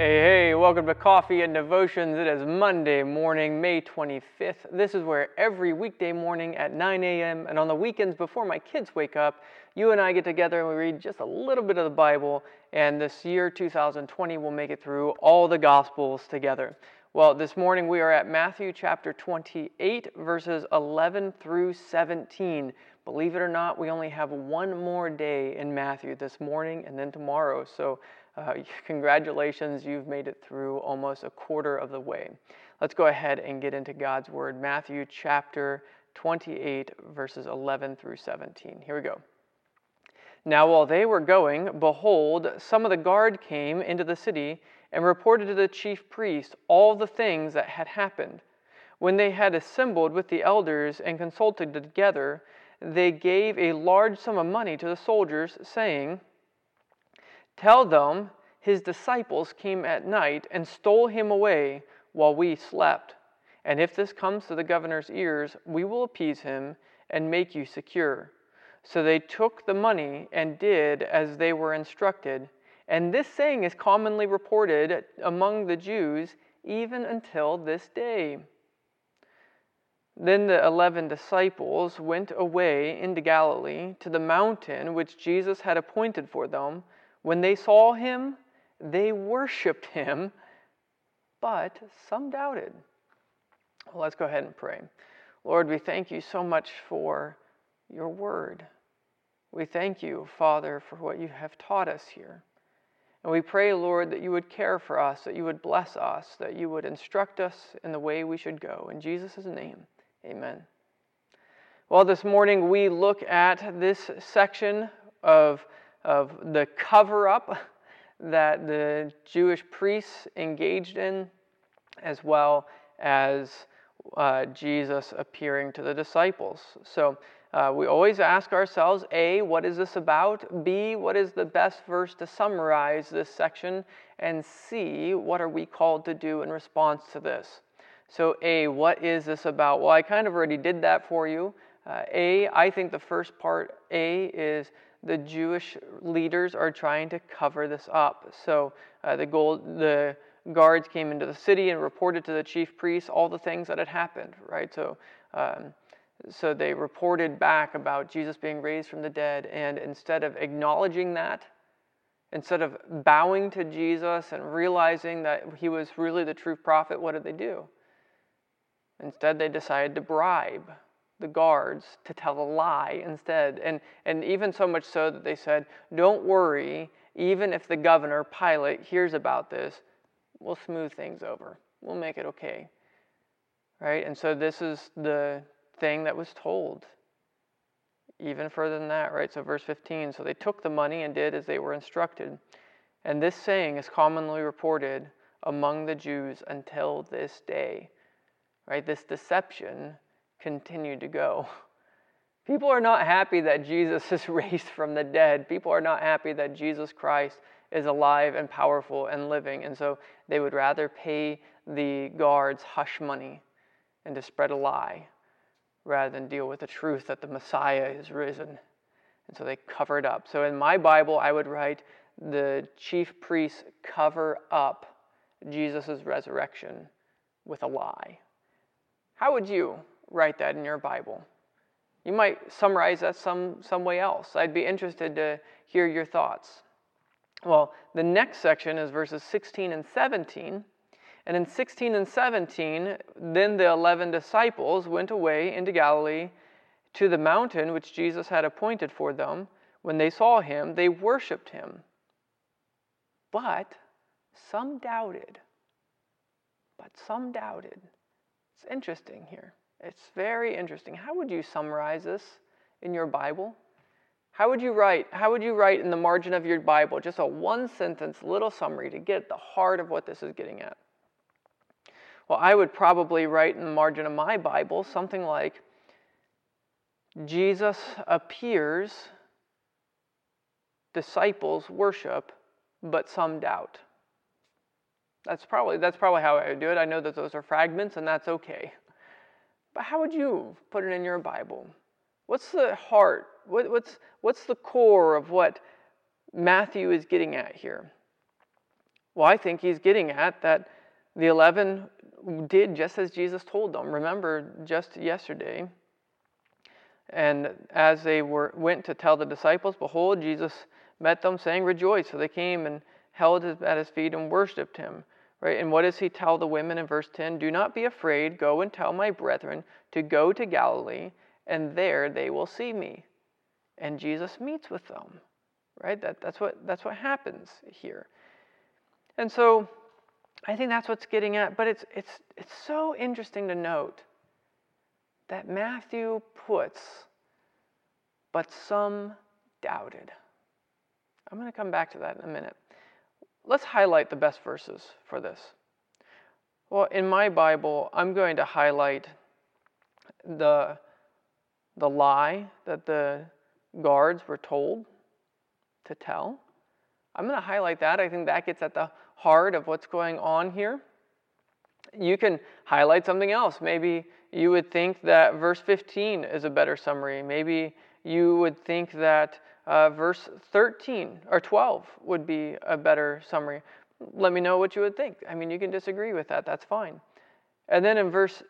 Hey, hey, welcome to Coffee and Devotions. It is Monday morning, May 25th. This is where every weekday morning at 9 a.m. and on the weekends before my kids wake up, you and I get together and we read just a little bit of the Bible. And this year, 2020, we'll make it through all the Gospels together. Well, this morning we are at Matthew chapter 28, verses 11 through 17. Believe it or not, we only have one more day in Matthew this morning and then tomorrow. So, uh, congratulations, you've made it through almost a quarter of the way. Let's go ahead and get into God's Word. Matthew chapter 28, verses 11 through 17. Here we go. Now, while they were going, behold, some of the guard came into the city and reported to the chief priest all the things that had happened. When they had assembled with the elders and consulted together, they gave a large sum of money to the soldiers, saying, Tell them his disciples came at night and stole him away while we slept. And if this comes to the governor's ears, we will appease him and make you secure. So they took the money and did as they were instructed. And this saying is commonly reported among the Jews even until this day. Then the eleven disciples went away into Galilee to the mountain which Jesus had appointed for them. When they saw him, they worshiped him, but some doubted. Well, let's go ahead and pray. Lord, we thank you so much for your word. We thank you, Father, for what you have taught us here. And we pray, Lord, that you would care for us, that you would bless us, that you would instruct us in the way we should go. In Jesus' name, amen. Well, this morning we look at this section of, of the cover up that the Jewish priests engaged in, as well as uh, Jesus appearing to the disciples. So, uh, we always ask ourselves A, what is this about? B, what is the best verse to summarize this section? And C, what are we called to do in response to this? So, A, what is this about? Well, I kind of already did that for you. Uh, a, I think the first part, A, is the Jewish leaders are trying to cover this up. So, uh, the, gold, the guards came into the city and reported to the chief priests all the things that had happened, right? So, um, so they reported back about Jesus being raised from the dead, and instead of acknowledging that, instead of bowing to Jesus and realizing that he was really the true prophet, what did they do? Instead, they decided to bribe the guards to tell a lie instead. And, and even so much so that they said, Don't worry, even if the governor, Pilate, hears about this, we'll smooth things over. We'll make it okay. Right? And so this is the thing that was told. Even further than that, right? So, verse 15 so they took the money and did as they were instructed. And this saying is commonly reported among the Jews until this day, right? This deception continued to go. People are not happy that Jesus is raised from the dead. People are not happy that Jesus Christ is alive and powerful and living. And so they would rather pay the guards hush money and to spread a lie rather than deal with the truth that the Messiah is risen. And so they cover it up. So in my Bible, I would write the chief priests cover up Jesus' resurrection with a lie. How would you write that in your Bible? You might summarize that some, some way else. I'd be interested to hear your thoughts. Well, the next section is verses 16 and 17. And in 16 and 17, then the 11 disciples went away into Galilee to the mountain which Jesus had appointed for them. When they saw him, they worshiped him. But some doubted. But some doubted. It's interesting here. It's very interesting. How would you summarize this in your Bible? How would you write? How would you write in the margin of your Bible just a one sentence little summary to get the heart of what this is getting at? Well, I would probably write in the margin of my Bible something like Jesus appears, disciples worship, but some doubt. That's probably, that's probably how I would do it. I know that those are fragments, and that's okay. But how would you put it in your Bible? What's the heart? What, what's, what's the core of what Matthew is getting at here? Well, I think he's getting at that the 11 did just as Jesus told them. Remember, just yesterday. And as they were, went to tell the disciples, behold, Jesus met them, saying, Rejoice. So they came and held at his feet and worshiped him. Right? And what does he tell the women in verse 10? Do not be afraid. Go and tell my brethren to go to Galilee, and there they will see me. And Jesus meets with them. Right? That, that's, what, that's what happens here. And so I think that's what's getting at. But it's, it's, it's so interesting to note that Matthew puts, but some doubted. I'm going to come back to that in a minute. Let's highlight the best verses for this. Well, in my Bible, I'm going to highlight the, the lie that the guards were told to tell. I'm going to highlight that. I think that gets at the heart of what's going on here. You can highlight something else. Maybe you would think that verse 15 is a better summary. Maybe you would think that uh, verse 13 or 12 would be a better summary. Let me know what you would think. I mean, you can disagree with that, that's fine. And then in verse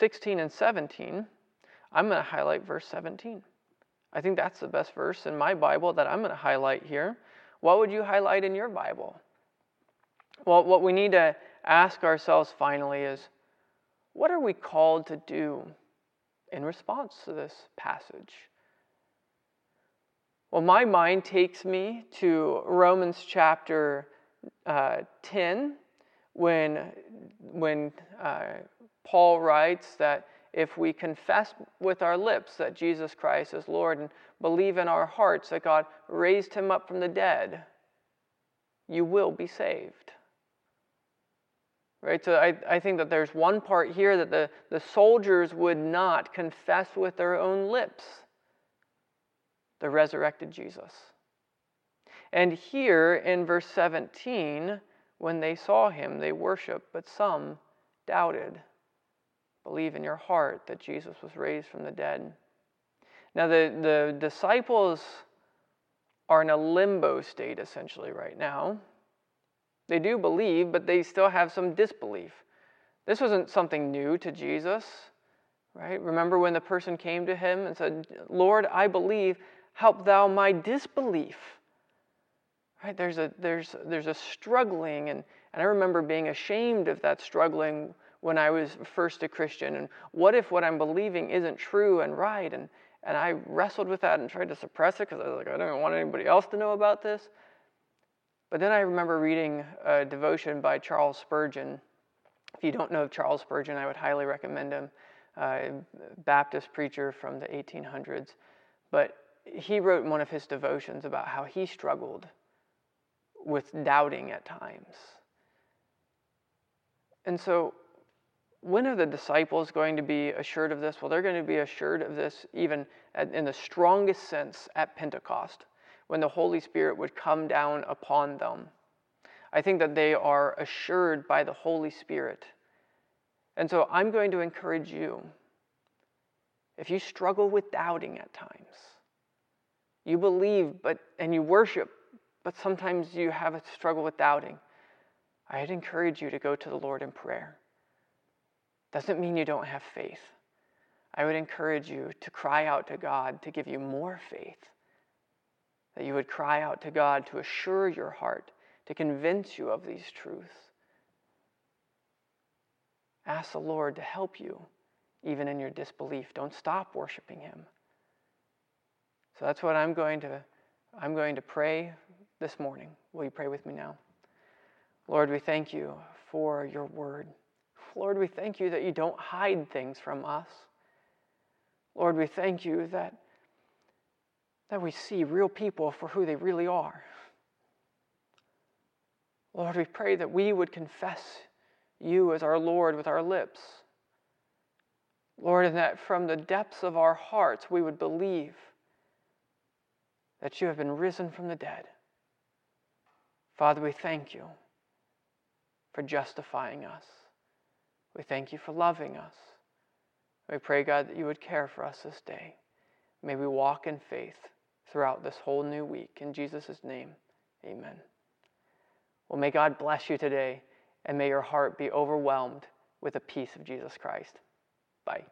16 and 17, I'm going to highlight verse 17. I think that's the best verse in my Bible that I'm going to highlight here. What would you highlight in your Bible? Well, what we need to ask ourselves finally is what are we called to do in response to this passage? Well, my mind takes me to Romans chapter uh, 10 when, when uh, Paul writes that if we confess with our lips that Jesus Christ is Lord and believe in our hearts that God raised him up from the dead, you will be saved. Right? So I, I think that there's one part here that the, the soldiers would not confess with their own lips the resurrected Jesus. And here in verse 17, when they saw him, they worshiped, but some doubted. Believe in your heart that Jesus was raised from the dead. Now, the, the disciples are in a limbo state essentially right now. They do believe, but they still have some disbelief. This wasn't something new to Jesus, right? Remember when the person came to him and said, Lord, I believe, help thou my disbelief. Right? There's a there's there's a struggling and, and I remember being ashamed of that struggling when I was first a Christian. And what if what I'm believing isn't true and right? And and I wrestled with that and tried to suppress it because I was like, I don't want anybody else to know about this. But then I remember reading a devotion by Charles Spurgeon. If you don't know of Charles Spurgeon, I would highly recommend him. Uh, Baptist preacher from the 1800s. But he wrote in one of his devotions about how he struggled with doubting at times. And so, when are the disciples going to be assured of this? Well, they're going to be assured of this even in the strongest sense at Pentecost, when the Holy Spirit would come down upon them. I think that they are assured by the Holy Spirit. And so, I'm going to encourage you if you struggle with doubting at times, you believe but and you worship, but sometimes you have a struggle with doubting. I'd encourage you to go to the Lord in prayer. Doesn't mean you don't have faith. I would encourage you to cry out to God to give you more faith. That you would cry out to God to assure your heart, to convince you of these truths. Ask the Lord to help you even in your disbelief. Don't stop worshiping Him. So that's what I'm going to I'm going to pray this morning. Will you pray with me now? Lord, we thank you for your word. Lord, we thank you that you don't hide things from us. Lord, we thank you that, that we see real people for who they really are. Lord, we pray that we would confess you as our Lord with our lips. Lord, and that from the depths of our hearts we would believe that you have been risen from the dead. Father, we thank you for justifying us. We thank you for loving us. We pray, God, that you would care for us this day. May we walk in faith throughout this whole new week. In Jesus' name, amen. Well, may God bless you today, and may your heart be overwhelmed with the peace of Jesus Christ. Bye.